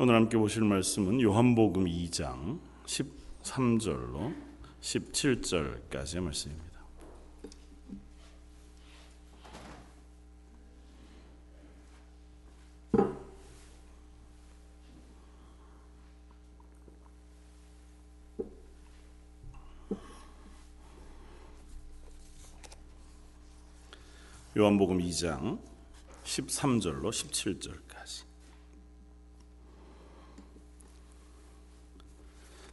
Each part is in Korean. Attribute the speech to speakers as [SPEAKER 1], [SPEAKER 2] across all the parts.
[SPEAKER 1] 오늘 함께 보실 말씀은 요한복음 2장 13절로 17절까지의 말씀입니다. 요한복음 2장 13절로 17절까지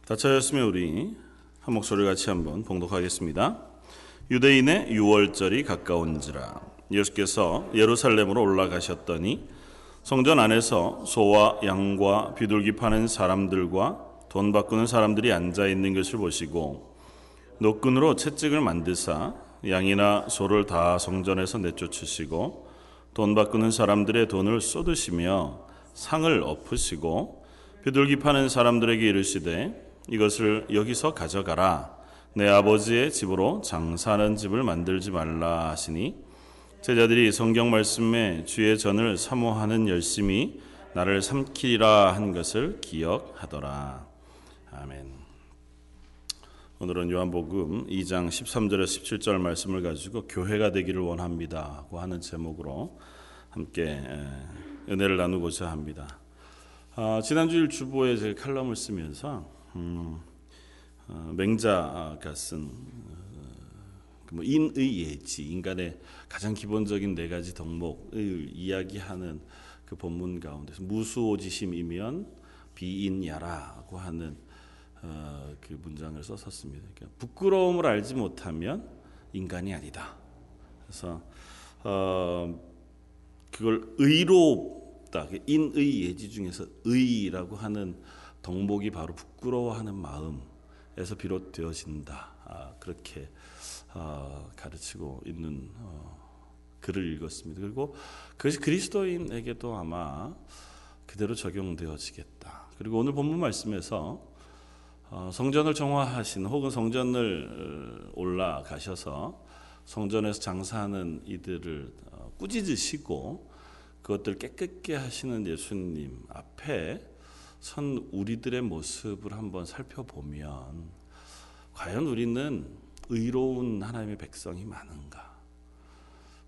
[SPEAKER 1] 다 차였으면 우리 한 목소리 같이 한번 봉독하겠습니다. 유대인의 유월절이 가까운지라 예수께서 예루살렘으로 올라가셨더니 성전 안에서 소와 양과 비둘기 파는 사람들과 돈 바꾸는 사람들이 앉아 있는 것을 보시고 노끈으로 채찍을 만드사 양이나 소를 다 성전에서 내쫓으시고 돈 바꾸는 사람들의 돈을 쏟으시며 상을 엎으시고 비둘기 파는 사람들에게 이르시되 이것을 여기서 가져가라 내 아버지의 집으로 장사하는 집을 만들지 말라 하시니 제자들이 성경 말씀에 주의 전을 사모하는 열심히 나를 삼키리라 한 것을 기억하더라 아멘. 오늘은 요한복음 2장 13절에 17절 말씀을 가지고 교회가 되기를 원합니다 고 하는 제목으로 함께 은혜를 나누고자 합니다. 아, 지난주일 주보에 제 칼럼을 쓰면서 음, 어, 맹자가 쓴 어, 뭐 인의 예지 인간의 가장 기본적인 네 가지 덕목을 이야기하는 그 본문 가운데서 무수오지심이면 비인야라고 하는 어, 그 문장을 썼었습니다. 그러니까 부끄러움을 알지 못하면 인간이 아니다. 그래서 어, 그걸 의롭다. 그 인의 예지 중에서 의라고 하는 덕목이 바로 부끄러워하는 마음에서 비롯되어진다. 아, 그렇게 어, 가르치고 있는 어, 글을 읽었습니다. 그리고 그것이 그리스도인에게도 아마 그대로 적용되어지겠다. 그리고 오늘 본문 말씀에서 어, 성전을 정화하신 혹은 성전을 올라가셔서 성전에서 장사하는 이들을 어, 꾸짖으시고 그것들 깨끗게 하시는 예수님 앞에 선 우리들의 모습을 한번 살펴보면 과연 우리는 의로운 하나님의 백성이 많은가?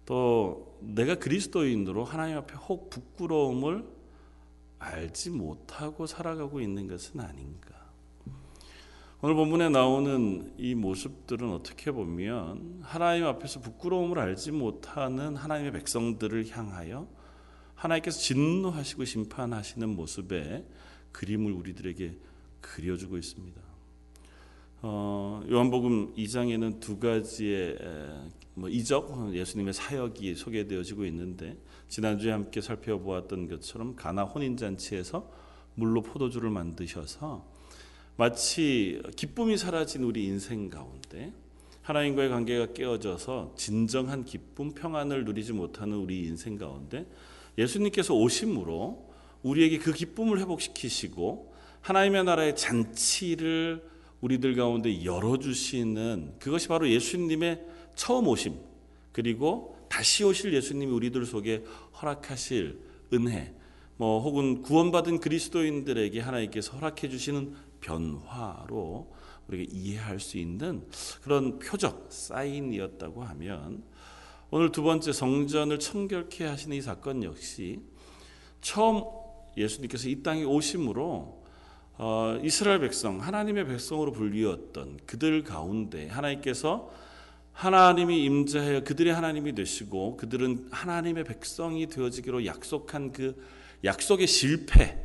[SPEAKER 1] 또 내가 그리스도인으로 하나님 앞에 혹 부끄러움을 알지 못하고 살아가고 있는 것은 아닌가? 오늘 본문에 나오는 이 모습들은 어떻게 보면 하나님 앞에서 부끄러움을 알지 못하는 하나님의 백성들을 향하여 하나님께서 진노하시고 심판하시는 모습의 그림을 우리들에게 그려주고 있습니다. 어, 요한복음 2장에는 두 가지의 뭐 이적 예수님의 사역이 소개되어지고 있는데 지난주에 함께 살펴보았던 것처럼 가나 혼인 잔치에서 물로 포도주를 만드셔서 마치 기쁨이 사라진 우리 인생 가운데 하나님과의 관계가 깨어져서 진정한 기쁨, 평안을 누리지 못하는 우리 인생 가운데 예수님께서 오심으로 우리에게 그 기쁨을 회복시키시고 하나님의 나라의 잔치를 우리들 가운데 열어주시는 그것이 바로 예수님의 처음 오심 그리고 다시 오실 예수님이 우리들 속에 허락하실 은혜 뭐 혹은 구원받은 그리스도인들에게 하나님께서 허락해 주시는 변화로 우리가 이해할 수 있는 그런 표적 사인이었다고 하면 오늘 두 번째 성전을 청결케 하시는 이 사건 역시 처음 예수님께서 이 땅에 오심으로 어, 이스라엘 백성 하나님의 백성으로 불리웠던 그들 가운데 하나님께서 하나님이 임재하여 그들의 하나님이 되시고 그들은 하나님의 백성이 되어지기로 약속한 그 약속의 실패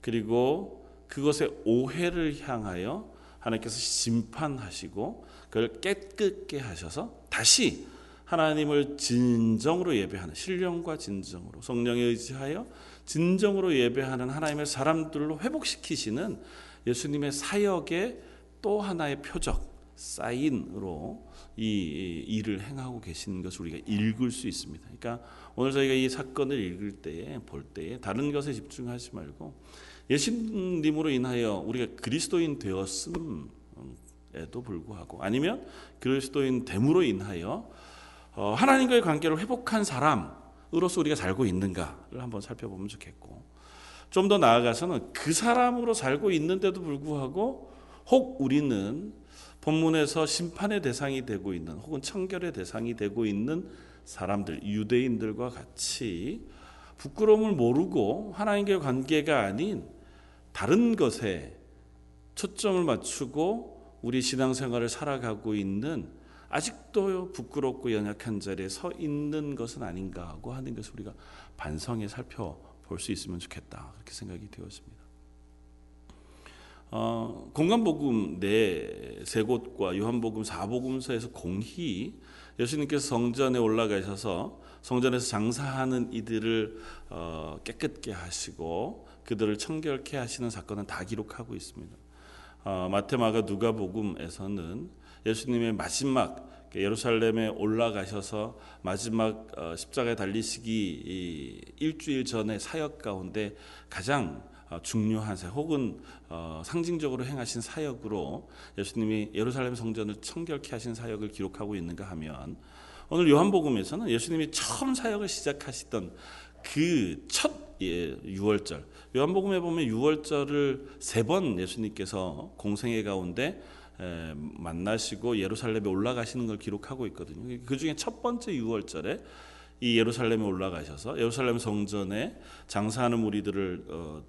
[SPEAKER 1] 그리고 그것의 오해를 향하여 하나님께서 심판하시고 그걸 깨끗게 하셔서 다시 하나님을 진정으로 예배하는 신령과 진정으로 성령에 의지하여 진정으로 예배하는 하나님의 사람들로 회복시키시는 예수님의 사역의 또 하나의 표적 사인으로 이 일을 행하고 계시는 것을 우리가 읽을 수 있습니다. 그러니까 오늘 저희가 이 사건을 읽을 때에 볼 때에 다른 것에 집중하지 말고 예수님으로 인하여 우리가 그리스도인 되었음에도 불구하고 아니면 그리스도인 됨으로 인하여 어, 하나님과의 관계를 회복한 사람 으로서 우리가 살고 있는가를 한번 살펴보면 좋겠고 좀 더 나아가서는 그 사람으로 살고 있는데도 불구하고 혹 우리는 본문에서 심판의 대상이 되고 있는 혹은 청결의 대상이 되고 있는 사람들 유대인들과 같이 부끄러움을 모르고 하나님과의 관계가 아닌 다른 것에 초점을 맞추고 우리 신앙생활을 살아가고 있는 아직도 부끄럽고 연약한 자리에 서 있는 것은 아닌가 하고 하는 것을 우리가 반성해 살펴볼 수 있으면 좋겠다 그렇게 생각이 되었습니다. 어, 공간복음 네세 곳과 요한복음 사복음서에서 공히 예수님께서 성전에 올라가셔서 성전에서 장사하는 이들을 어, 깨끗게 하시고 그들을 청결케 하시는 사건은 다 기록하고 있습니다. 어, 마테마가 누가복음에서는 예수님의 마지막 예루살렘에 올라가셔서 마지막 어, 십자가에 달리시기 일주일 전에 사역 가운데 가장 어, 중요한 사역 혹은 어, 상징적으로 행하신 사역으로 예수님이 예루살렘 성전을 청결케 하신 사역을 기록하고 있는가 하면 오늘 요한복음에서는 예수님이 처음 사역을 시작하시던 그첫 예, 유월절. 요한복음에 보면 유월절을 세 번 예수님께서 공생애 가운데 만나시고 예루살렘에 올라가시는 걸 기록하고 있거든요. 그 중에 첫 번째 유월절에 이 예루살렘에 올라가셔서 예루살렘 성전에 장사하는 무리들을 어,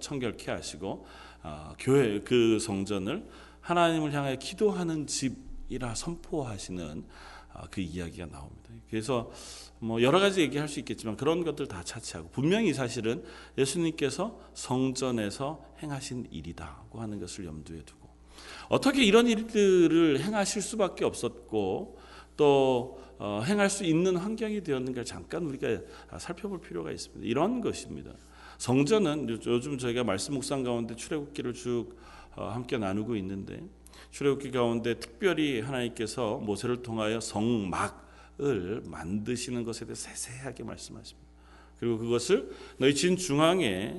[SPEAKER 1] 청결케 하시고 아, 교회 그 성전을 하나님을 향해 기도하는 집이라 선포하시는 아, 그 이야기가 나옵니다. 그래서 뭐 여러 가지 얘기할 수 있겠지만 그런 것들 다 차치하고 분명히 사실은 예수님께서 성전에서 행하신 일이다고 하는 것을 염두에 두고 어떻게 이런 일들을 행하실 수밖에 없었고 또 어, 행할 수 있는 환경이 되었는가 잠깐 우리가 살펴볼 필요가 있습니다. 이런 것입니다. 성전은 요즘 저희가 말씀 묵상 가운데 출애굽기를 쭉 어, 함께 나누고 있는데 출애굽기 가운데 특별히 하나님께서 모세를 통하여 성막을 만드시는 것에 대해 세세하게 말씀하십니다. 그리고 그것을 너희 진 중앙에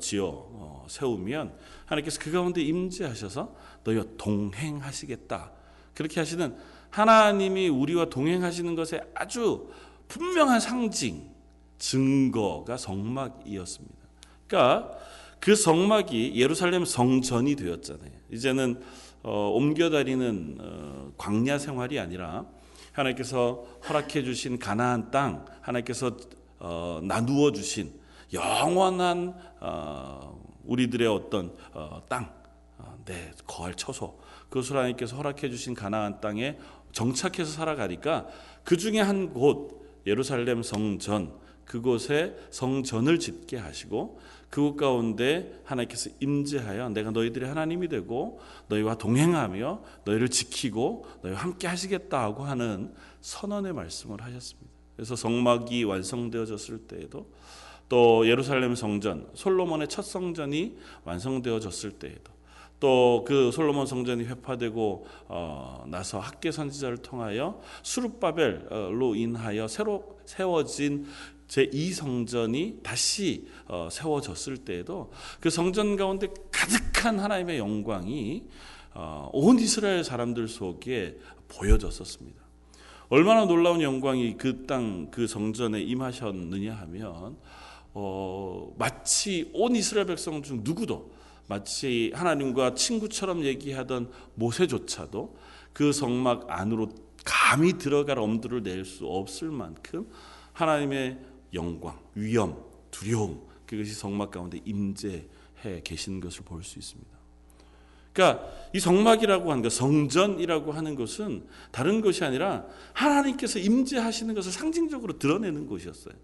[SPEAKER 1] 지어 어, 세우면 하나님께서 그 가운데 임재하셔서 너희와 동행하시겠다. 그렇게 하시는 하나님이 우리와 동행하시는 것에 아주 분명한 상징, 증거가 성막이었습니다. 그러니까 그 성막이 예루살렘 성전이 되었잖아요. 이제는 어, 옮겨 다니는 어, 광야 생활이 아니라 하나님께서 허락해 주신 가나안 땅, 하나님께서 어, 나누어 주신 영원한 어, 우리들의 어떤 어, 땅, 어, 네, 거할 처소, 그것을 하나님께서 허락해 주신 가나안 땅에 정착해서 살아가니까 그 중에 한 곳 예루살렘 성전 그곳에 성전을 짓게 하시고 그곳 가운데 하나님께서 임재하여 내가 너희들의 하나님이 되고 너희와 동행하며 너희를 지키고 너희와 함께 하시겠다고 하는 선언의 말씀을 하셨습니다. 그래서 성막이 완성되어졌을 때에도 또 예루살렘 성전 솔로몬의 첫 성전이 완성되어졌을 때에도 또 그 솔로몬 성전이 회파되고 어, 나서 학계 선지자를 통하여 수룹바벨로 인하여 새로 세워진 제2 성전이 다시 어, 세워졌을 때에도 그 성전 가운데 가득한 하나님의 영광이 어, 온 이스라엘 사람들 속에 보여졌었습니다. 얼마나 놀라운 영광이 그 땅, 그 성전에 임하셨느냐 하면, 어, 마치 온 이스라엘 백성 중 누구도 마치 하나님과 친구처럼 얘기하던 모세조차도 그 성막 안으로 감히 들어갈 엄두를 낼 수 없을 만큼 하나님의 영광, 위엄, 두려움 그것이 성막 가운데 임재해 계신 것을 볼 수 있습니다. 그러니까 이 성막이라고 하는 것, 성전이라고 하는 것은 다른 것이 아니라 하나님께서 임재하시는 것을 상징적으로 드러내는 곳이었어요.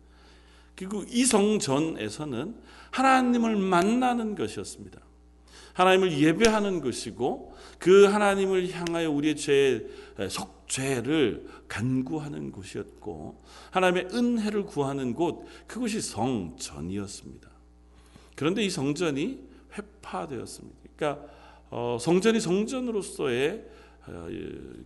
[SPEAKER 1] 그리고 이 성전에서는 하나님을 만나는 것이었습니다. 하나님을 예배하는 것이고 그 하나님을 향하여 우리의 죄, 속죄를 간구하는 곳이었고 하나님의 은혜를 구하는 곳 그것이 성전이었습니다. 그런데 이 성전이 회파되었습니다. 그러니까 어, 성전이 성전으로서의 어,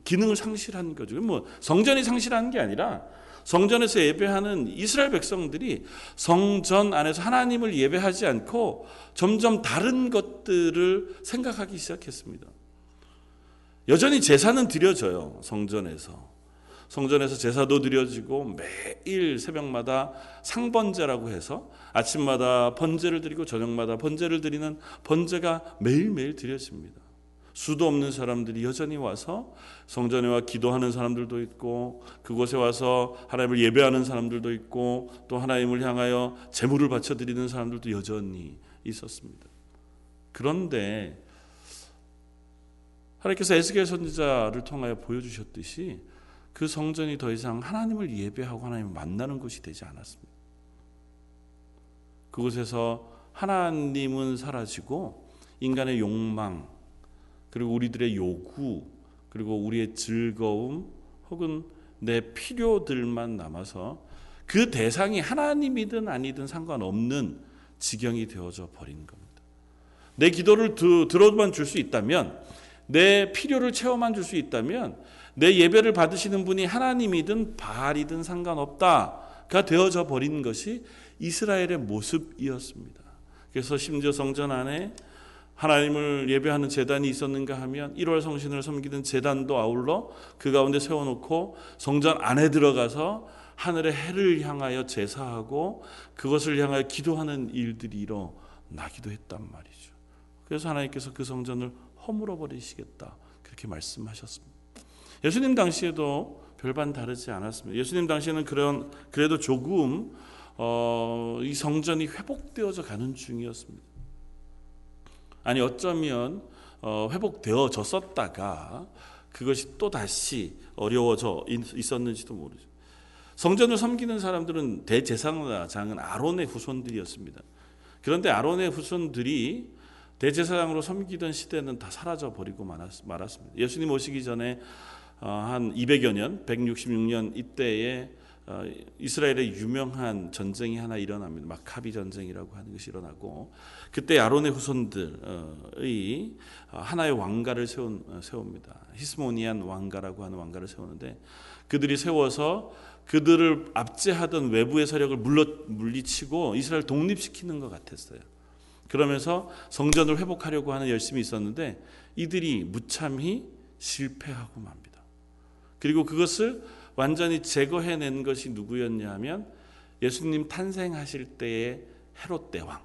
[SPEAKER 1] 기능을 상실한 거죠. 뭐 성전이 상실한 게 아니라 성전에서 예배하는 이스라엘 백성들이 성전 안에서 하나님을 예배하지 않고 점점 다른 것들을 생각하기 시작했습니다. 여전히 제사는 드려져요, 성전에서. 성전에서 제사도 드려지고 매일 새벽마다 상번제라고 해서 아침마다 번제를 드리고 저녁마다 번제를 드리는 번제가 매일매일 드려집니다. 수도 없는 사람들이 여전히 와서 성전에 와 기도하는 사람들도 있고 그곳에 와서 하나님을 예배하는 사람들도 있고 또 하나님을 향하여 제물을 바쳐 드리는 사람들도 여전히 있었습니다. 그런데 하나님께서 에스겔 선지자를 통하여 보여주셨듯이 그 성전이 더 이상 하나님을 예배하고 하나님을 만나는 곳이 되지 않았습니다. 그곳에서 하나님은 사라지고 인간의 욕망 그리고 우리들의 요구 그리고 우리의 즐거움 혹은 내 필요들만 남아서 그 대상이 하나님이든 아니든 상관없는 지경이 되어져 버린 겁니다. 내 기도를 들어만 줄 수 있다면 내 필요를 채워만 줄 수 있다면 내 예배를 받으시는 분이 하나님이든 바알이든 상관없다가 되어져 버린 것이 이스라엘의 모습이었습니다. 그래서 심지어 성전 안에 하나님을 예배하는 재단이 있었는가 하면 1월 성신을 섬기는 재단도 아울러 그 가운데 세워놓고 성전 안에 들어가서 하늘의 해를 향하여 제사하고 그것을 향하여 기도하는 일들이 일어나기도 했단 말이죠. 그래서 하나님께서 그 성전을 허물어 버리시겠다 그렇게 말씀하셨습니다. 예수님 당시에도 별반 다르지 않았습니다. 예수님 당시에는 그런 그래도 조금 어, 이 성전이 회복되어져 가는 중이었습니다. 아니 어쩌면 어, 회복되어졌었다가 그것이 또 다시 어려워져 있었는지도 모르죠. 성전을 섬기는 사람들은 대제사장은 아론의 후손들이었습니다. 그런데 아론의 후손들이 대제사장으로 섬기던 시대는 다 사라져 버리고 말았습니다. 예수님 오시기 전에 어, 한 200여 년, 166년 이때에 어, 이스라엘의 유명한 전쟁이 하나 일어납니다. 마카비 전쟁이라고 하는 것이 일어나고 그때 아론의 후손들의 하나의 왕가를 세운, 세웁니다. 히스모니안 왕가라고 하는 왕가를 세우는데 그들이 세워서 그들을 압제하던 외부의 세력을 물러, 물리치고 이스라엘 독립시키는 것 같았어요. 그러면서 성전을 회복하려고 하는 열심이 있었는데 이들이 무참히 실패하고 맙니다. 그리고 그것을 완전히 제거해낸 것이 누구였냐 하면 예수님 탄생하실 때의 헤롯 대왕.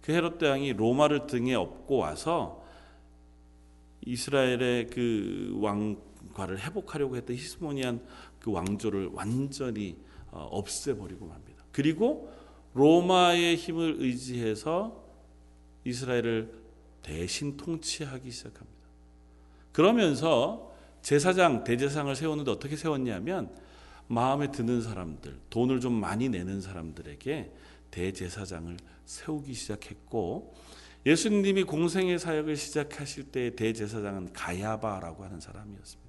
[SPEAKER 1] 그 헤롯 대왕이 로마를 등에 업고 와서 이스라엘의 그 왕과를 회복하려고 했던 히스모니안 그 왕조를 완전히 어, 없애버리고 맙니다. 그리고 로마의 힘을 의지해서 이스라엘을 대신 통치하기 시작합니다. 그러면서 제사장, 대제상을 세우는데 어떻게 세웠냐면 마음에 드는 사람들, 돈을 좀 많이 내는 사람들에게 대제사장을 세우기 시작했고 예수님이 공생의 사역을 시작하실 때 대제사장은 가야바라고 하는 사람이었습니다.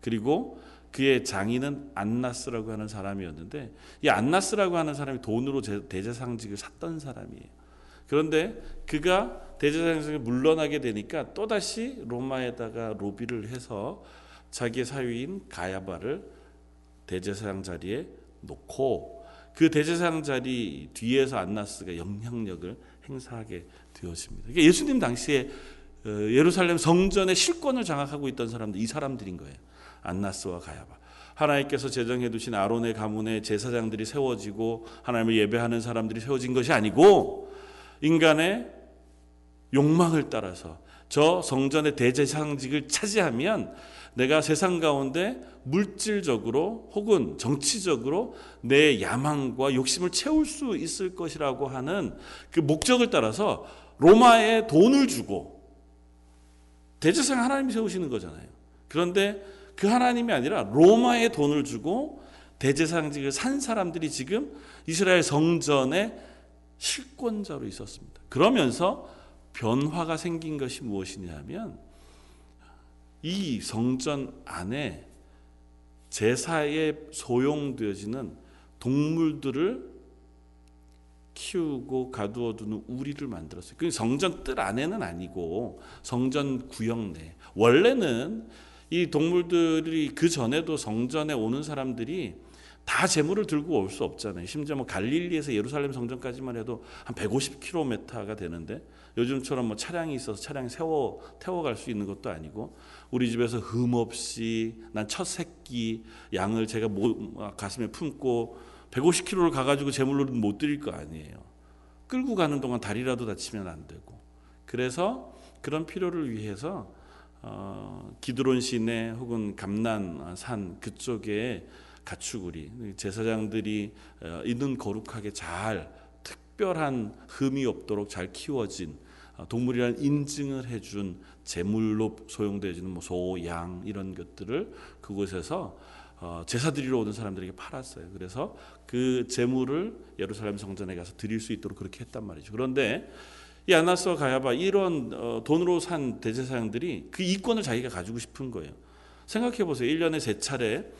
[SPEAKER 1] 그리고 그의 장인은 안나스라고 하는 사람이었는데 이 안나스라고 하는 사람이 돈으로 대제상직을 샀던 사람이에요. 그런데 그가 대제사장에서 물러나게 되니까 또다시 로마에다가 로비를 해서 자기의 사위인 가야바를 대제사장 자리에 놓고 그 대제사장 자리 뒤에서 안나스가 영향력을 행사하게 되었습니다. 그러니까 예수님 당시에 어, 예루살렘 성전의 실권을 장악하고 있던 사람들 이 사람들인 거예요. 안나스와 가야바. 하나님께서 제정해 두신 아론의 가문에 제사장들이 세워지고 하나님을 예배하는 사람들이 세워진 것이 아니고 인간의 욕망을 따라서 저 성전의 대제사장직을 차지하면 내가 세상 가운데 물질적으로 혹은 정치적으로 내 야망과 욕심을 채울 수 있을 것이라고 하는 그 목적을 따라서 로마에 돈을 주고 대제사장 하나님이 세우시는 거잖아요. 그런데 그 하나님이 아니라 로마에 돈을 주고 대제사장직을 산 사람들이 지금 이스라엘 성전의 실권자로 있었습니다. 그러면서 변화가 생긴 것이 무엇이냐면 이 성전 안에 제사에 소용되어지는 동물들을 키우고 가두어 두는 우리를 만들었어요. 그 성전 뜰 안에는 아니고 성전 구역 내. 원래는 이 동물들이 그 전에도 성전에 오는 사람들이 다 재물을 들고 올 수 없잖아요. 심지어 뭐 갈릴리에서 예루살렘 성전까지만 해도 한 150km가 되는데 요즘처럼 뭐 차량이 있어서 차량 세워 태워 갈 수 있는 것도 아니고 우리 집에서 흠 없이 난 첫 새끼 양을 제가 가슴에 품고 150km를 가가지고 제물로는 못 드릴 거 아니에요. 끌고 가는 동안 다리라도 다치면 안 되고 그래서 그런 필요를 위해서 어, 기드론 시내 혹은 감난 산 그쪽에 가축우리 제사장들이 어, 있는 거룩하게 잘 특별한 흠이 없도록 잘 키워진 어, 동물이라는 인증을 해준 제물로 소용되지는 뭐 소, 양 이런 것들을 그곳에서 어, 제사 드리러 오는 사람들에게 팔았어요. 그래서 그 제물을 예루살렘 성전에 가서 드릴 수 있도록 그렇게 했단 말이죠. 그런데 이 아나스와 가야바 이런 돈으로 산 대제사장들이 그 이권을 자기가 가지고 싶은 거예요. 생각해 보세요. 1년에 세 차례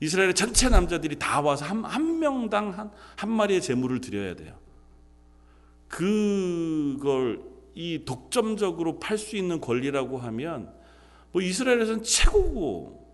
[SPEAKER 1] 이스라엘의 전체 남자들이 다 와서 한, 한 명당 한, 한 마리의 재물을 드려야 돼요. 그걸 이 독점적으로 팔 수 있는 권리라고 하면 뭐 이스라엘에서는 최고고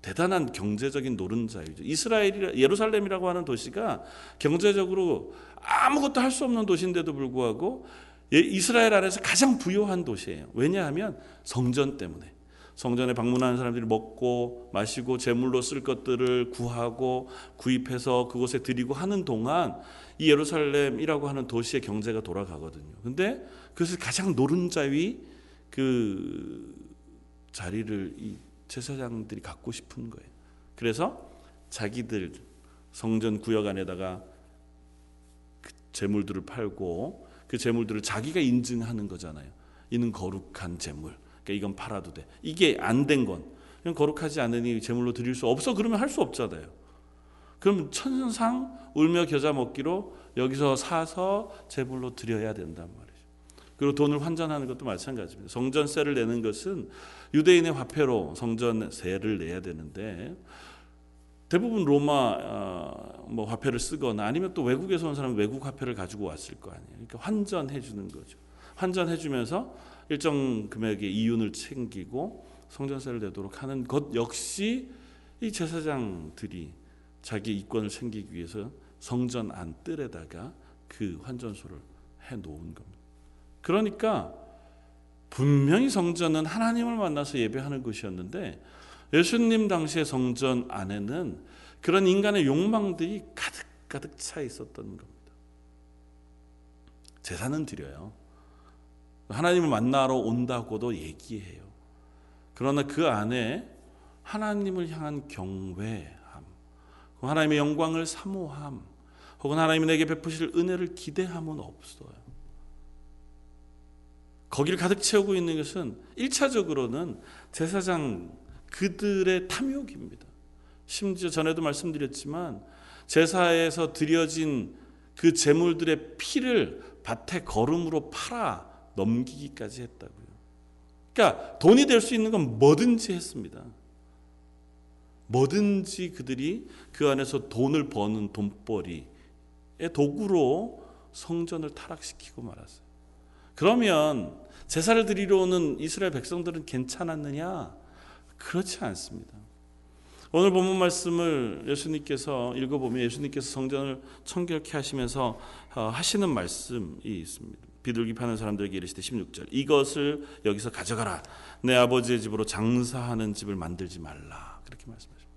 [SPEAKER 1] 대단한 경제적인 노른자이죠. 이스라엘이 예루살렘이라고 하는 도시가 경제적으로 아무것도 할 수 없는 도시인데도 불구하고 예, 이스라엘 안에서 가장 부유한 도시예요. 왜냐하면 성전 때문에. 성전에 방문하는 사람들이 먹고 마시고 제물로 쓸 것들을 구하고 구입해서 그곳에 드리고 하는 동안 이 예루살렘이라고 하는 도시의 경제가 돌아가거든요. 근데 그것을 가장 노른자위 그 자리를 이 제사장들이 갖고 싶은 거예요. 그래서 자기들 성전 구역 안에다가 그 재물들을 팔고 그 재물들을 자기가 인증하는 거잖아요. 이는 거룩한 재물. 그러니까 이건 팔아도 돼. 이게 안 된 건. 그냥 거룩하지 않으니 제물로 드릴 수 없어. 그러면 할 수 없잖아요. 그럼 천상 울며 겨자 먹기로 여기서 사서 제물로 드려야 된단 말이죠. 그리고 돈을 환전하는 것도 마찬가지입니다. 성전세를 내는 것은 유대인의 화폐로 성전세를 내야 되는데 대부분 로마 어, 뭐 화폐를 쓰거나 아니면 또 외국에서 온 사람은 외국 화폐를 가지고 왔을 거 아니에요. 그러니까 환전해 주는 거죠. 환전해 주면서 일정 금액의 이윤을 챙기고 성전세를 내도록 하는 것 역시 이 제사장들이 자기 이권을 챙기기 위해서 성전 안 뜰에다가 그 환전소를 해 놓은 겁니다. 그러니까 분명히 성전은 하나님을 만나서 예배하는 곳이었는데 예수님 당시의 성전 안에는 그런 인간의 욕망들이 가득 가득 차 있었던 겁니다. 제사는 드려요. 하나님을 만나러 온다고도 얘기해요. 그러나 그 안에 하나님을 향한 경외함, 하나님의 영광을 사모함, 혹은 하나님이 내게 베푸실 은혜를 기대함은 없어요. 거기를 가득 채우고 있는 것은 1차적으로는 제사장 그들의 탐욕입니다. 심지어 전에도 말씀드렸지만 제사에서 드려진 그 제물들의 피를 밭에 거름으로 팔아 넘기기까지 했다고요. 그러니까 돈이 될 수 있는 건 뭐든지 했습니다. 뭐든지 그들이 그 안에서 돈을 버는 돈벌이의 도구로 성전을 타락시키고 말았어요. 그러면 제사를 드리러 오는 이스라엘 백성들은 괜찮았느냐? 그렇지 않습니다. 오늘 본문 말씀을 예수님께서 읽어보면 예수님께서 성전을 청결케 하시면서 어, 하시는 말씀이 있습니다. 비둘기 파는 사람들에게 이르시되 16절 이것을 여기서 가져가라 내 아버지의 집으로 장사하는 집을 만들지 말라 그렇게 말씀하십니다.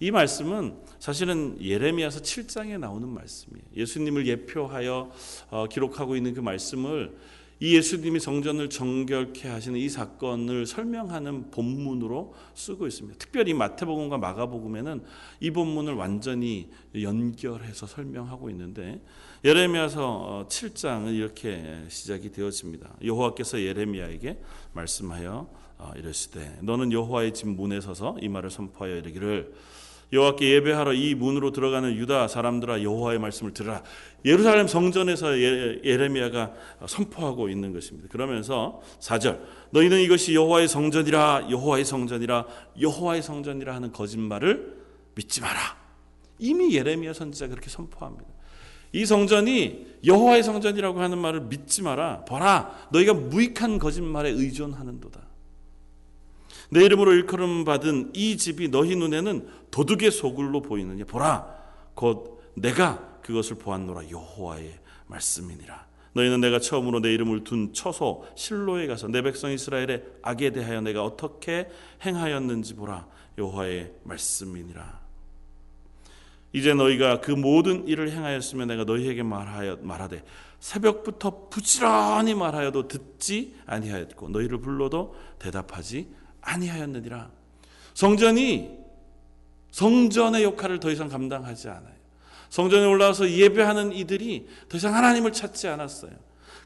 [SPEAKER 1] 이 말씀은 사실은 예레미야서 7장에 나오는 말씀이에요. 예수님을 예표하여 어, 기록하고 있는 그 말씀을 이 예수님이 성전을 정결케 하시는 이 사건을 설명하는 본문으로 쓰고 있습니다. 특별히 마태복음과 마가복음에는 이 본문을 완전히 연결해서 설명하고 있는데 예레미야서 7장은 이렇게 시작이 되어집니다. 여호와께서 예레미야에게 말씀하여 어, 이르시되 너는 여호와의 집 문에 서서 이 말을 선포하여 이르기를 여호와께 예배하러 이 문으로 들어가는 유다 사람들아 여호와의 말씀을 들으라. 예루살렘 성전에서 예, 예레미야가 선포하고 있는 것입니다. 그러면서 4절 너희는 이것이 여호와의 성전이라 여호와의 성전이라 여호와의 성전이라 하는 거짓말을 믿지 마라. 이미 예레미야 선지자 그렇게 선포합니다. 이 성전이 여호와의 성전이라고 하는 말을 믿지 마라. 보라, 너희가 무익한 거짓말에 의존하는도다. 내 이름으로 일컬음 받은 이 집이 너희 눈에는 도둑의 소굴로 보이느냐 보라 곧 내가 그것을 보았노라 여호와의 말씀이니라. 너희는 내가 처음으로 내 이름을 둔 처소 실로에 가서 내 백성 이스라엘의 악에 대하여 내가 어떻게 행하였는지 보라 여호와의 말씀이니라. 이제 너희가 그 모든 일을 행하였으면 내가 너희에게 말하여 말하되 새벽부터 부지런히 말하여도 듣지 아니하였고 너희를 불러도 대답하지 아니하였느니라. 성전이 성전의 역할을 더 이상 감당하지 않아요. 성전에 올라와서 예배하는 이들이 더 이상 하나님을 찾지 않았어요.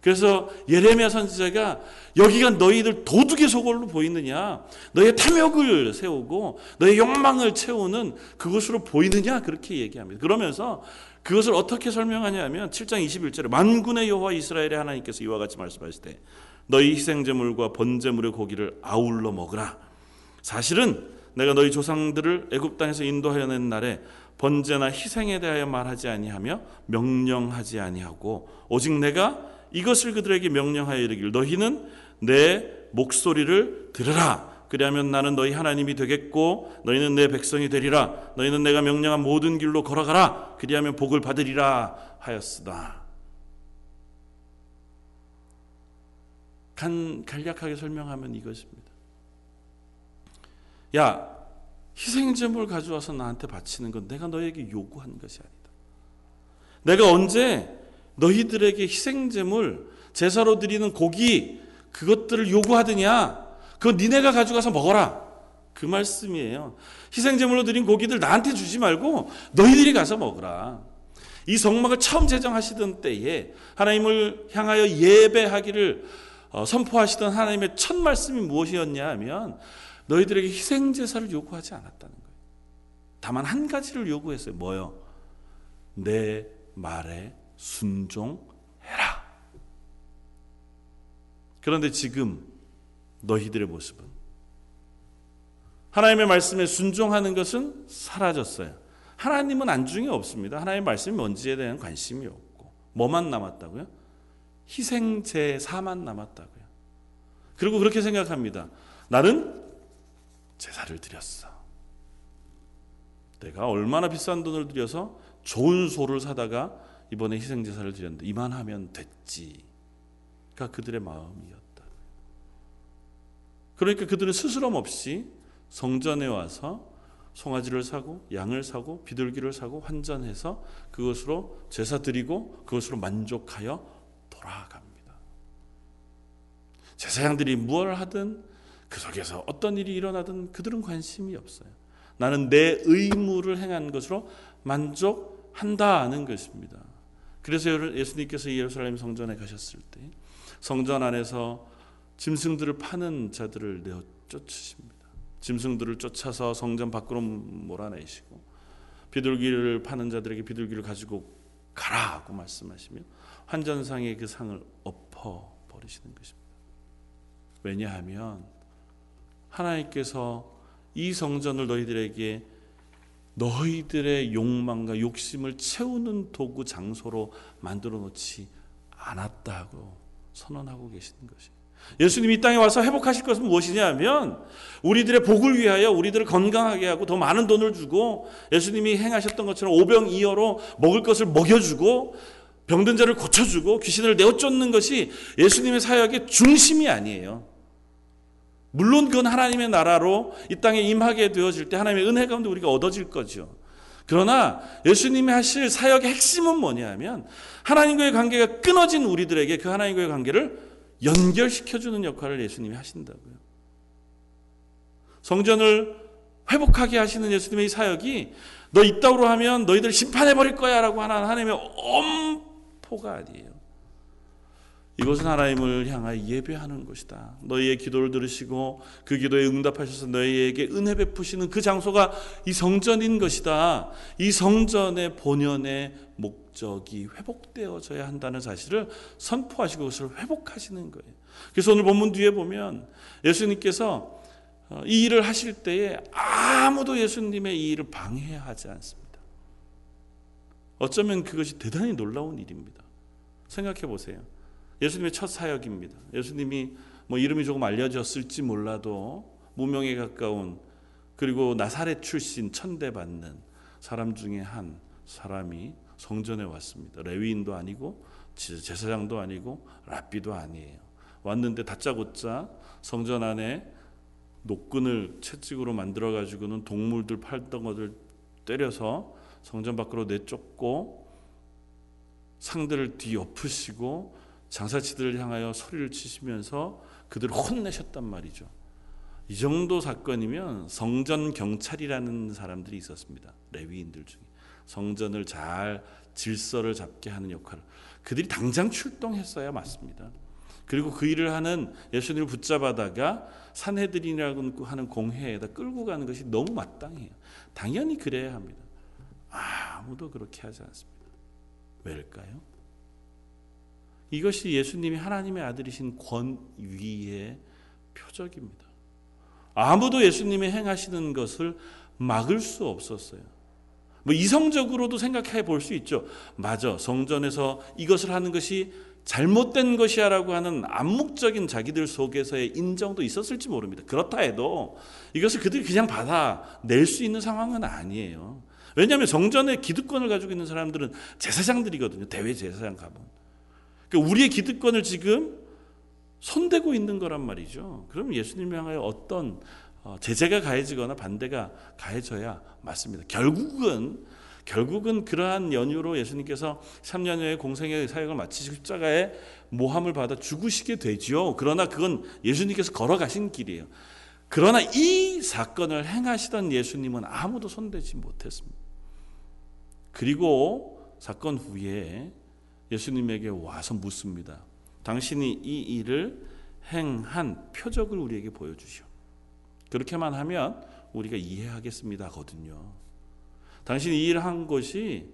[SPEAKER 1] 그래서 예레미야 선지자가 여기가 너희들 도둑의 소굴로 보이느냐? 너의 탐욕을 세우고 너의 욕망을 채우는 그것으로 보이느냐? 그렇게 얘기합니다. 그러면서 그것을 어떻게 설명하냐면 7장 21절에 만군의 여호와 이스라엘의 하나님께서 이와 같이 말씀하실 때 너희 희생제물과 번제물의 고기를 아울러 먹으라. 사실은 내가 너희 조상들을 애굽 땅에서 인도하여 낸 날에 번제나 희생에 대하여 말하지 아니하며 명령하지 아니하고 오직 내가 이것을 그들에게 명령하여 이르길. 너희는 내 목소리를 들으라. 그리하면 나는 너희 하나님이 되겠고 너희는 내 백성이 되리라. 너희는 내가 명령한 모든 길로 걸어가라. 그리하면 복을 받으리라 하였으다 간 간략하게 설명하면 이것입니다. 야 희생제물 가져와서 나한테 바치는 건 내가 너에게 요구한 것이 아니다. 내가 언제 너희들에게 희생제물 제사로 드리는 고기 그것들을 요구하더냐? 그거 니네가 가져가서 먹어라. 그 말씀이에요. 희생제물로 드린 고기들 나한테 주지 말고 너희들이 가서 먹으라. 이 성막을 처음 제정하시던 때에 하나님을 향하여 예배하기를 어, 선포하시던 하나님의 첫 말씀이 무엇이었냐 하면 너희들에게 희생제사를 요구하지 않았다는 거예요. 다만 한 가지를 요구했어요. 뭐요? 내 말에 순종해라. 그런데 지금 너희들의 모습은 하나님의 말씀에 순종하는 것은 사라졌어요. 하나님은 안중에 없습니다. 하나님의 말씀이 뭔지에 대한 관심이 없고 뭐만 남았다고요? 희생 제사만 남았다고요. 그리고 그렇게 생각합니다. 나는 제사를 드렸어. 내가 얼마나 비싼 돈을 들여서 좋은 소를 사다가 이번에 희생제사를 드렸는데 이만하면 됐지. 그러니까 그들의 마음이었다. 그러니까 그들은 스스럼 없이 성전에 와서 송아지를 사고 양을 사고 비둘기를 사고 환전해서 그것으로 제사 드리고 그것으로 만족하여 돌아갑니다. 제사장들이 무엇을 하든 그 속에서 어떤 일이 일어나든 그들은 관심이 없어요. 나는 내 의무를 행한 것으로 만족한다는 것입니다. 그래서 예수님께서 예루살렘 성전에 가셨을 때 성전 안에서 짐승들을 파는 자들을 내어 쫓으십니다. 짐승들을 쫓아서 성전 밖으로 몰아내시고 비둘기를 파는 자들에게 비둘기를 가지고 가라고 말씀하시며 환전상의 그 상을 엎어 버리시는 것입니다. 왜냐하면 하나님께서 이 성전을 너희들에게 너희들의 욕망과 욕심을 채우는 도구 장소로 만들어 놓지 않았다고 선언하고 계시는 것이. 예수님이 이 땅에 와서 회복하실 것은 무엇이냐면 우리들의 복을 위하여 우리들을 건강하게 하고 더 많은 돈을 주고 예수님이 행하셨던 것처럼 오병이어로 먹을 것을 먹여주고 병든 자를 고쳐주고 귀신을 내어쫓는 것이 예수님의 사역의 중심이 아니에요. 물론 그건 하나님의 나라로 이 땅에 임하게 되어질 때 하나님의 은혜 가운데 우리가 얻어질 거죠. 그러나 예수님이 하실 사역의 핵심은 뭐냐면 하나님과의 관계가 끊어진 우리들에게 그 하나님과의 관계를 연결시켜주는 역할을 예수님이 하신다고요. 성전을 회복하게 하시는 예수님의 사역이 너 이따구로 하면 너희들 심판해버릴 거야 라고 하는 하나님의 엄포가 아니에요. 이것은 하나님을 향하여 예배하는 것이다. 너희의 기도를 들으시고 그 기도에 응답하셔서 너희에게 은혜 베푸시는 그 장소가 이 성전인 것이다. 이 성전의 본연의 목적이 회복되어져야 한다는 사실을 선포하시고 그것을 회복하시는 거예요. 그래서 오늘 본문 뒤에 보면 예수님께서 어, 이 일을 하실 때에 아무도 예수님의 이 일을 방해하지 않습니다. 어쩌면 그것이 대단히 놀라운 일입니다. 생각해 보세요. 예수님의 첫 사역입니다. 예수님이 뭐 이름이 조금 알려졌을지 몰라도 무명에 가까운 그리고 나사렛 출신 천대받는 사람 중에 한 사람이 성전에 왔습니다. 레위인도 아니고 제사장도 아니고 랍비도 아니에요. 왔는데 다짜고짜 성전 안에 노끈을 채찍으로 만들어 가지고는 동물들 팔던 것을 때려서 성전 밖으로 내쫓고 상들을 뒤엎으시고 장사치들을 향하여 소리를 치시면서 그들을 혼내셨단 말이죠. 이 정도 사건이면 성전 경찰이라는 사람들이 있었습니다. 레위인들 중에 성전을 잘 질서를 잡게 하는 역할을 그들이 당장 출동했어야 맞습니다. 그리고 그 일을 하는 예수님을 붙잡아다가 산헤드린이라고 하는 공회에다 끌고 가는 것이 너무 마땅해요. 당연히 그래야 합니다. 아무도 그렇게 하지 않습니다. 왜일까요? 이것이 예수님이 하나님의 아들이신 권위의 표적입니다. 아무도 예수님이 행하시는 것을 막을 수 없었어요. 뭐 이성적으로도 생각해 볼 수 있죠. 맞아. 성전에서 이것을 하는 것이 잘못된 것이야라고 하는 암묵적인 자기들 속에서의 인정도 있었을지 모릅니다. 그렇다 해도 이것을 그들이 그냥 받아낼 수 있는 상황은 아니에요. 왜냐하면 성전의 기득권을 가지고 있는 사람들은 제사장들이거든요. 대외 제사장 가면. 그러니까 우리의 기득권을 지금 손대고 있는 거란 말이죠. 그럼 예수님을 향하여 어떤 어, 제재가 가해지거나 반대가 가해져야 맞습니다. 결국은 결국은 그러한 연유로 예수님께서 3년여의 공생의 사역을 마치시고 십자가에 모함을 받아 죽으시게 되지요. 그러나 그건 예수님께서 걸어가신 길이에요. 그러나 이 사건을 행하시던 예수님은 아무도 손대지 못했습니다. 그리고 사건 후에 예수님에게 와서 묻습니다. 당신이 이 일을 행한 표적을 우리에게 보여주시오. 그렇게만 하면 우리가 이해하겠습니다거든요. 당신이 이 일을 한 것이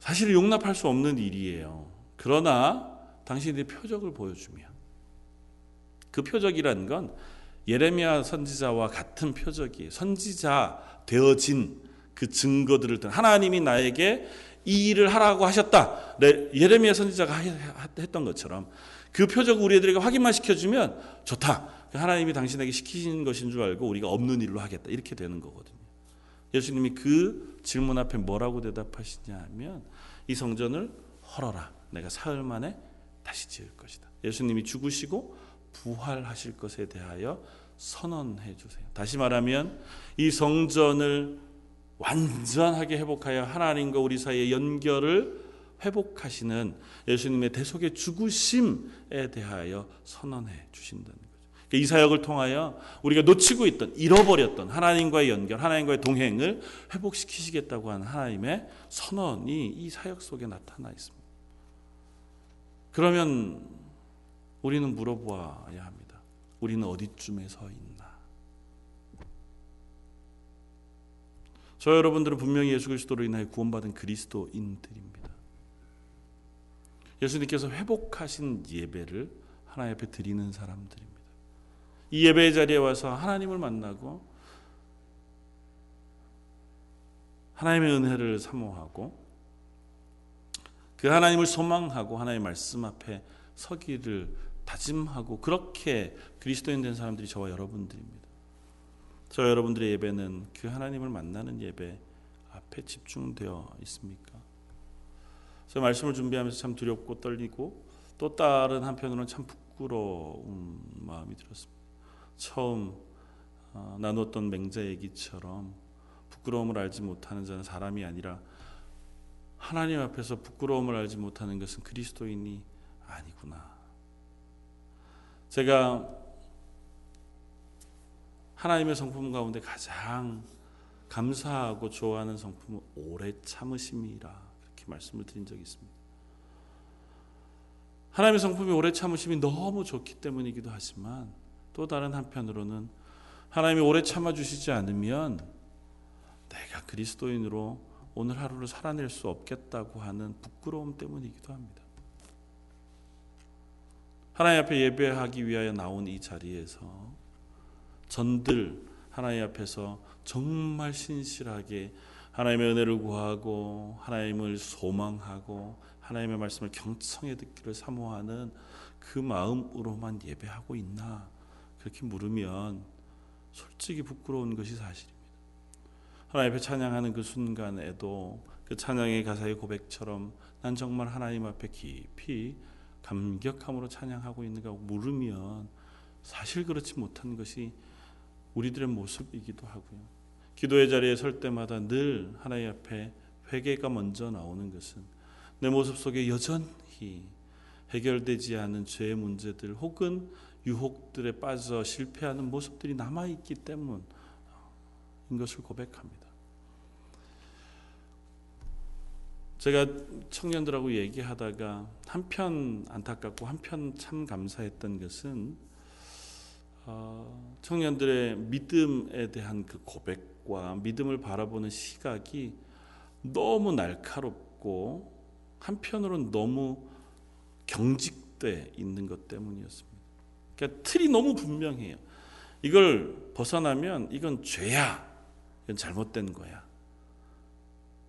[SPEAKER 1] 사실 용납할 수 없는 일이에요. 그러나 당신이 표적을 보여주면 그 표적이라는 건 예레미야 선지자와 같은 표적이에요. 선지자 되어진 그 증거들을 하나님이 나에게 이 일을 하라고 하셨다. 예레미야 선지자가 했던 것처럼 그 표적 우리 애들에게 확인만 시켜주면 좋다. 하나님이 당신에게 시키신 것인 줄 알고 우리가 없는 일로 하겠다. 이렇게 되는 거거든요. 예수님이 그 질문 앞에 뭐라고 대답하시냐 하면 이 성전을 헐어라. 내가 사흘 만에 다시 지을 것이다. 예수님이 죽으시고 부활하실 것에 대하여 선언해 주세요. 다시 말하면 이 성전을 완전하게 회복하여 하나님과 우리 사이의 연결을 회복하시는 예수님의 대속의 죽으심에 대하여 선언해 주신다는 거죠. 그러니까 이 사역을 통하여 우리가 놓치고 있던 잃어버렸던 하나님과의 연결, 하나님과의 동행을 회복시키시겠다고 하는 하나님의 선언이 이 사역 속에 나타나 있습니다. 그러면 우리는 물어보아야 합니다. 우리는 어디쯤에 서 있나? 저 여러분들은 분명히 예수 그리스도로 인하여 구원받은 그리스도인들입니다. 예수님께서 회복하신 예배를 하나님 앞에 드리는 사람들입니다. 이 예배의 자리에 와서 하나님을 만나고 하나님의 은혜를 사모하고 그 하나님을 소망하고 하나님의 말씀 앞에 서기를 다짐하고 그렇게 그리스도인 된 사람들이 저와 여러분들입니다. 저 여러분들의 예배는 그 하나님을 만나는 예배 앞에 집중되어 있습니까? 저 말씀을 준비하면서 참 두렵고 떨리고 또 다른 한편으로는 참 부끄러운 마음이 들었습니다. 처음 어, 나눴던 맹자 얘기처럼 부끄러움을 알지 못하는 자는 사람이 아니라 하나님 앞에서 부끄러움을 알지 못하는 것은 그리스도인이 아니구나. 제가 하나님의 성품 가운데 가장 감사하고 좋아하는 성품은 오래 참으심이라 그렇게 말씀을 드린 적이 있습니다. 하나님의 성품이 오래 참으심이 너무 좋기 때문이기도 하지만 또 다른 한편으로는 하나님이 오래 참아 주시지 않으면 내가 그리스도인으로 오늘 하루를 살아낼 수 없겠다고 하는 부끄러움 때문이기도 합니다. 하나님 앞에 예배하기 위하여 나온 이 자리에서 전들 하나님 앞에서 정말 신실하게 하나님의 은혜를 구하고 하나님을 소망하고 하나님의 말씀을 경청해 듣기를 사모하는 그 마음으로만 예배하고 있나 그렇게 물으면 솔직히 부끄러운 것이 사실입니다. 하나님 앞에 찬양하는 그 순간에도 그 찬양의 가사의 고백처럼 난 정말 하나님 앞에 깊이 감격함으로 찬양하고 있는가 물으면 사실 그렇지 못한 것이 우리들의 모습이기도 하고요. 기도의 자리에 설 때마다 늘 하나님 앞에 회개가 먼저 나오는 것은 내 모습 속에 여전히 해결되지 않은 죄의 문제들 혹은 유혹들에 빠져 실패하는 모습들이 남아 있기 때문인 것을 고백합니다. 제가 청년들하고 얘기하다가 한편 안타깝고 한편 참 감사했던 것은 어, 청년들의 믿음에 대한 그 고백과 믿음을 바라보는 시각이 너무 날카롭고 한편으로는 너무 경직돼 있는 것 때문이었습니다. 그러니까 틀이 너무 분명해요. 이걸 벗어나면 이건 죄야. 이건 잘못된 거야.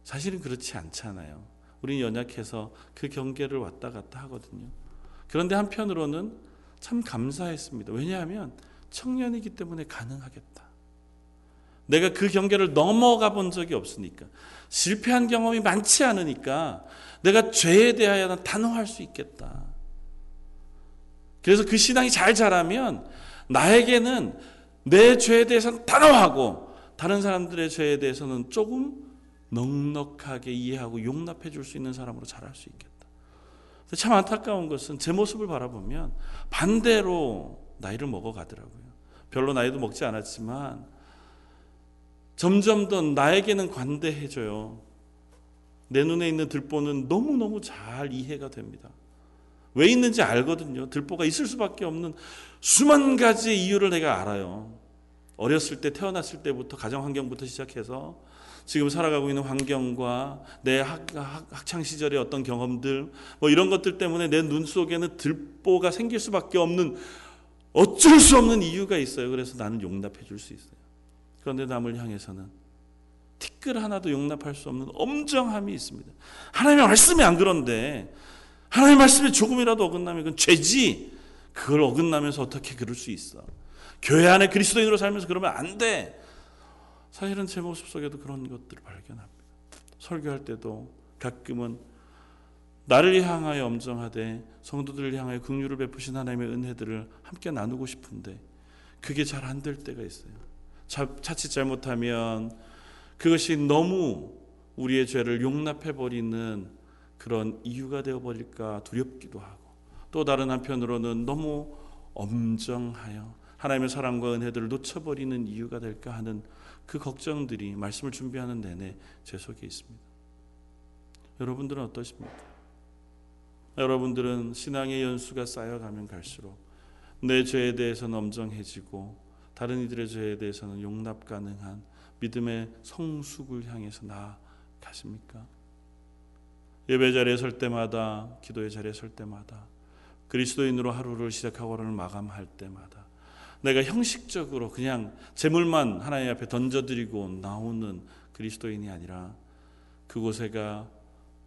[SPEAKER 1] 사실은 그렇지 않잖아요. 우리는 연약해서 그 경계를 왔다 갔다 하거든요. 그런데 한편으로는 참 감사했습니다. 왜냐하면 청년이기 때문에 가능하겠다. 내가 그 경계를 넘어가 본 적이 없으니까. 실패한 경험이 많지 않으니까 내가 죄에 대하여 단호할 수 있겠다. 그래서 그 신앙이 잘 자라면 나에게는 내 죄에 대해서는 단호하고 다른 사람들의 죄에 대해서는 조금 넉넉하게 이해하고 용납해 줄 수 있는 사람으로 자랄 수 있겠다. 참 안타까운 것은 제 모습을 바라보면 반대로 나이를 먹어가더라고요. 별로 나이도 먹지 않았지만 점점 더 나에게는 관대해져요. 내 눈에 있는 들보는 너무너무 잘 이해가 됩니다. 왜 있는지 알거든요. 들보가 있을 수밖에 없는 수만 가지의 이유를 내가 알아요. 어렸을 때 태어났을 때부터 가정 환경부터 시작해서 지금 살아가고 있는 환경과 내 학, 학 창 시절의 어떤 경험들 뭐 이런 것들 때문에 내 눈 속에는 들보가 생길 수밖에 없는 어쩔 수 없는 이유가 있어요. 그래서 나는 용납해 줄 수 있어요. 그런데 남을 향해서는 티끌 하나도 용납할 수 없는 엄정함이 있습니다. 하나님의 말씀이 안 그런데 하나님의 말씀에 조금이라도 어긋나면 그건 죄지. 그걸 어긋나면서 어떻게 그럴 수 있어? 교회 안에 그리스도인으로 살면서 그러면 안 돼. 사실은 제 모습 속에도 그런 것들을 발견합니다. 설교할 때도 가끔은 나를 향하여 엄정하되 성도들을 향하여 긍휼을 베푸신 하나님의 은혜들을 함께 나누고 싶은데 그게 잘 안 될 때가 있어요. 자칫 잘못하면 그것이 너무 우리의 죄를 용납해 버리는 그런 이유가 되어 버릴까 두렵기도 하고 또 다른 한편으로는 너무 엄정하여 하나님의 사랑과 은혜들을 놓쳐버리는 이유가 될까 하는 그 걱정들이 말씀을 준비하는 내내 제 속에 있습니다. 여러분들은 어떠십니까? 여러분들은 신앙의 연수가 쌓여가면 갈수록 내 죄에 대해서는 엄정해지고 다른 이들의 죄에 대해서는 용납 가능한 믿음의 성숙을 향해서 나아가십니까? 예배 자리에 설 때마다 기도의 자리에 설 때마다 그리스도인으로 하루를 시작하고 하루를 마감할 때마다 내가 형식적으로 그냥 재물만 하나님 앞에 던져드리고 나오는 그리스도인이 아니라 그곳에가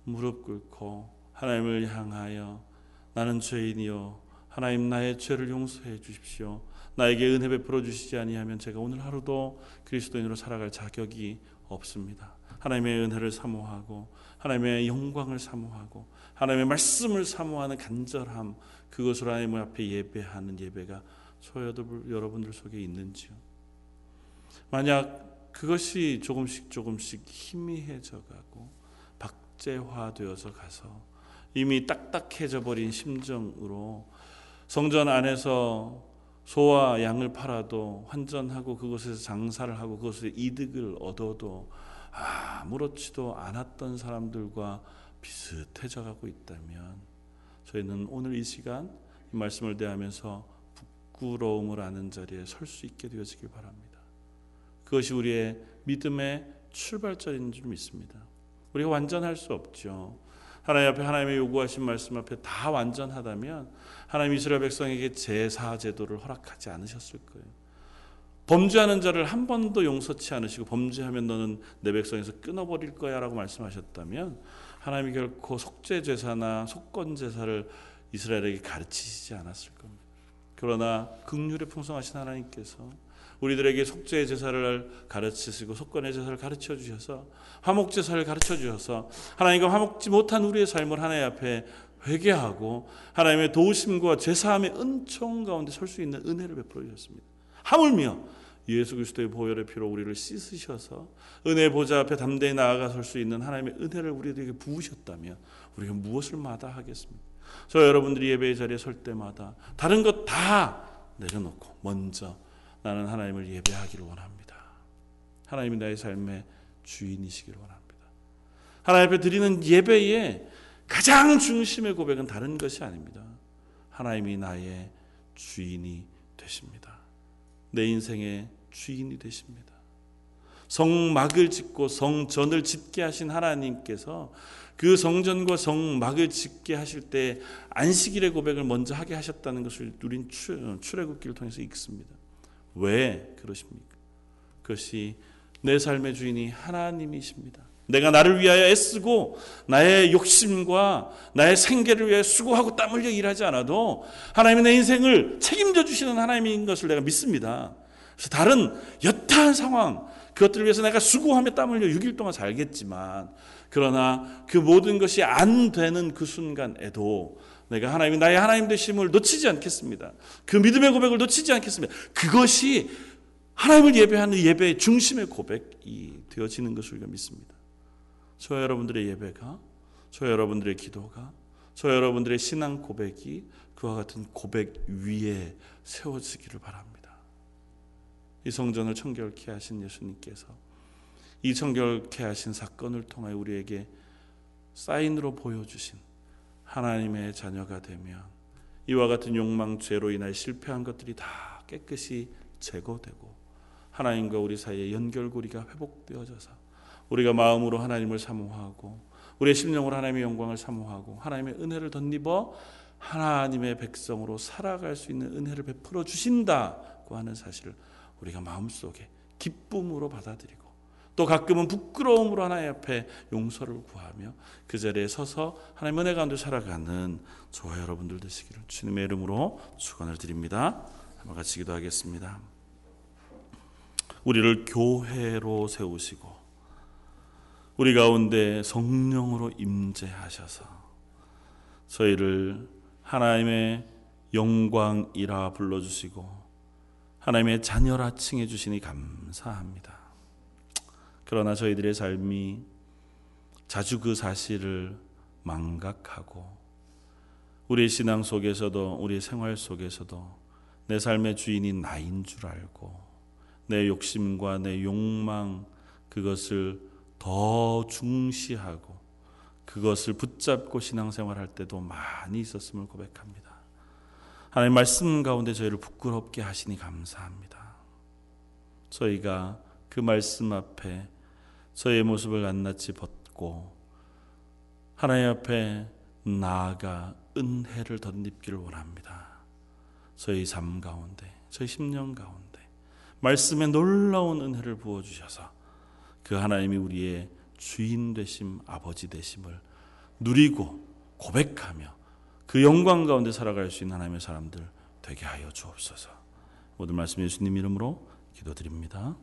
[SPEAKER 1] 무릎 꿇고 하나님을 향하여 나는 죄인이요 하나님 나의 죄를 용서해 주십시오. 나에게 은혜 베풀어 주시지 아니하면 제가 오늘 하루도 그리스도인으로 살아갈 자격이 없습니다. 하나님의 은혜를 사모하고 하나님의 영광을 사모하고 하나님의 말씀을 사모하는 간절함 그것으로 하나님 앞에 예배하는 예배가 소여들 여러분들 속에 있는지요? 만약 그것이 조금씩 조금씩 희미해져 가고 박제화되어서 가서 이미 딱딱해져 버린 심정으로 성전 안에서 소와 양을 팔아도 환전하고 그곳에서 장사를 하고 그것에 이득을 얻어도 아무렇지도 않았던 사람들과 비슷해져 가고 있다면 저희는 오늘 이 시간 이 말씀을 대하면서 부끄러움을 아는 자리에 설 수 있게 되어지길 바랍니다. 그것이 우리의 믿음의 출발점인 줄 믿습니다. 우리가 완전할 수 없죠. 하나님 앞에 하나님의 요구하신 말씀 앞에 다 완전하다면 하나님 이스라엘 백성에게 제사 제도를 허락하지 않으셨을 거예요. 범죄하는 자를 한 번도 용서치 않으시고 범죄하면 너는 내 백성에서 끊어버릴 거야라고 말씀하셨다면 하나님이 결코 속죄 제사나 속건 제사를 이스라엘에게 가르치시지 않았을 겁니다. 그러나 극률에 풍성하신 하나님께서 우리들에게 속죄의 제사를 가르치시고 속건의 제사를 가르쳐 주셔서 화목 제사를 가르쳐 주셔서 하나님과 화목지 못한 우리의 삶을 하나님 앞에 회개하고 하나님의 도우심과 제사함의 은총 가운데 설 수 있는 은혜를 베풀어 주셨습니다. 하물며 예수 그리스도의 보혈의 피로 우리를 씻으셔서 은혜 보좌 앞에 담대히 나아가 설 수 있는 하나님의 은혜를 우리에게 부으셨다면 우리가 무엇을 마다하겠습니까? 저 여러분들이 예배의 자리에 설 때마다 다른 것 다 내려놓고 먼저 나는 하나님을 예배하기를 원합니다. 하나님이 나의 삶의 주인이시기를 원합니다. 하나님 앞에 드리는 예배의 가장 중심의 고백은 다른 것이 아닙니다. 하나님이 나의 주인이 되십니다. 내 인생의 주인이 되십니다. 성막을 짓고 성전을 짓게 하신 하나님께서 그 성전과 성막을 짓게 하실 때 안식일의 고백을 먼저 하게 하셨다는 것을 우린 출애굽기를 통해서 읽습니다. 왜 그러십니까? 그것이 내 삶의 주인이 하나님이십니다. 내가 나를 위하여 애쓰고 나의 욕심과 나의 생계를 위해 수고하고 땀 흘려 일하지 않아도 하나님이 내 인생을 책임져 주시는 하나님인 것을 내가 믿습니다. 그래서 다른 여타한 상황, 그것들을 위해서 내가 수고하며 땀 흘려 6일 동안 살겠지만 그러나 그 모든 것이 안 되는 그 순간에도 내가 하나님이 나의 하나님 되심을 놓치지 않겠습니다. 그 믿음의 고백을 놓치지 않겠습니다. 그것이 하나님을 예배하는 예배의 중심의 고백이 되어지는 것을 믿습니다. 저 여러분들의 예배가, 저 여러분들의 기도가, 저 여러분들의 신앙 고백이 그와 같은 고백 위에 세워지기를 바랍니다. 이 성전을 청결케 하신 예수님께서 이 청결케 하신 사건을 통해 우리에게 사인으로 보여주신 하나님의 자녀가 되면 이와 같은 욕망 죄로 인하여 실패한 것들이 다 깨끗이 제거되고 하나님과 우리 사이의 연결고리가 회복되어져서 우리가 마음으로 하나님을 사모하고 우리의 심령으로 하나님의 영광을 사모하고 하나님의 은혜를 덧입어 하나님의 백성으로 살아갈 수 있는 은혜를 베풀어 주신다고 하는 사실을 우리가 마음속에 기쁨으로 받아들이고 또 가끔은 부끄러움으로 하나님 앞에 용서를 구하며 그 자리에 서서 하나님 은혜 가운데 살아가는 저와 여러분들 되시기를 주님의 이름으로 축원을 드립니다. 한번 같이 기도하겠습니다. 우리를 교회로 세우시고 우리 가운데 성령으로 임재하셔서 저희를 하나님의 영광이라 불러주시고 하나님의 자녀라 칭해 주시니 감사합니다. 그러나 저희들의 삶이 자주 그 사실을 망각하고 우리의 신앙 속에서도 우리의 생활 속에서도 내 삶의 주인이 나인 줄 알고 내 욕심과 내 욕망 그것을 더 중시하고 그것을 붙잡고 신앙생활 할 때도 많이 있었음을 고백합니다. 하나님 말씀 가운데 저희를 부끄럽게 하시니 감사합니다. 저희가 그 말씀 앞에 저희의 모습을 낱낱이 벗고 하나님 앞에 나아가 은혜를 덧입기를 원합니다. 저희 삶 가운데, 저희 심령 가운데 말씀의 놀라운 은혜를 부어 주셔서 그 하나님이 우리의 주인 되심, 아버지 되심을 누리고 고백하며 그 영광 가운데 살아갈 수 있는 하나님의 사람들 되게 하여 주옵소서. 모든 말씀 예수님 이름으로 기도드립니다.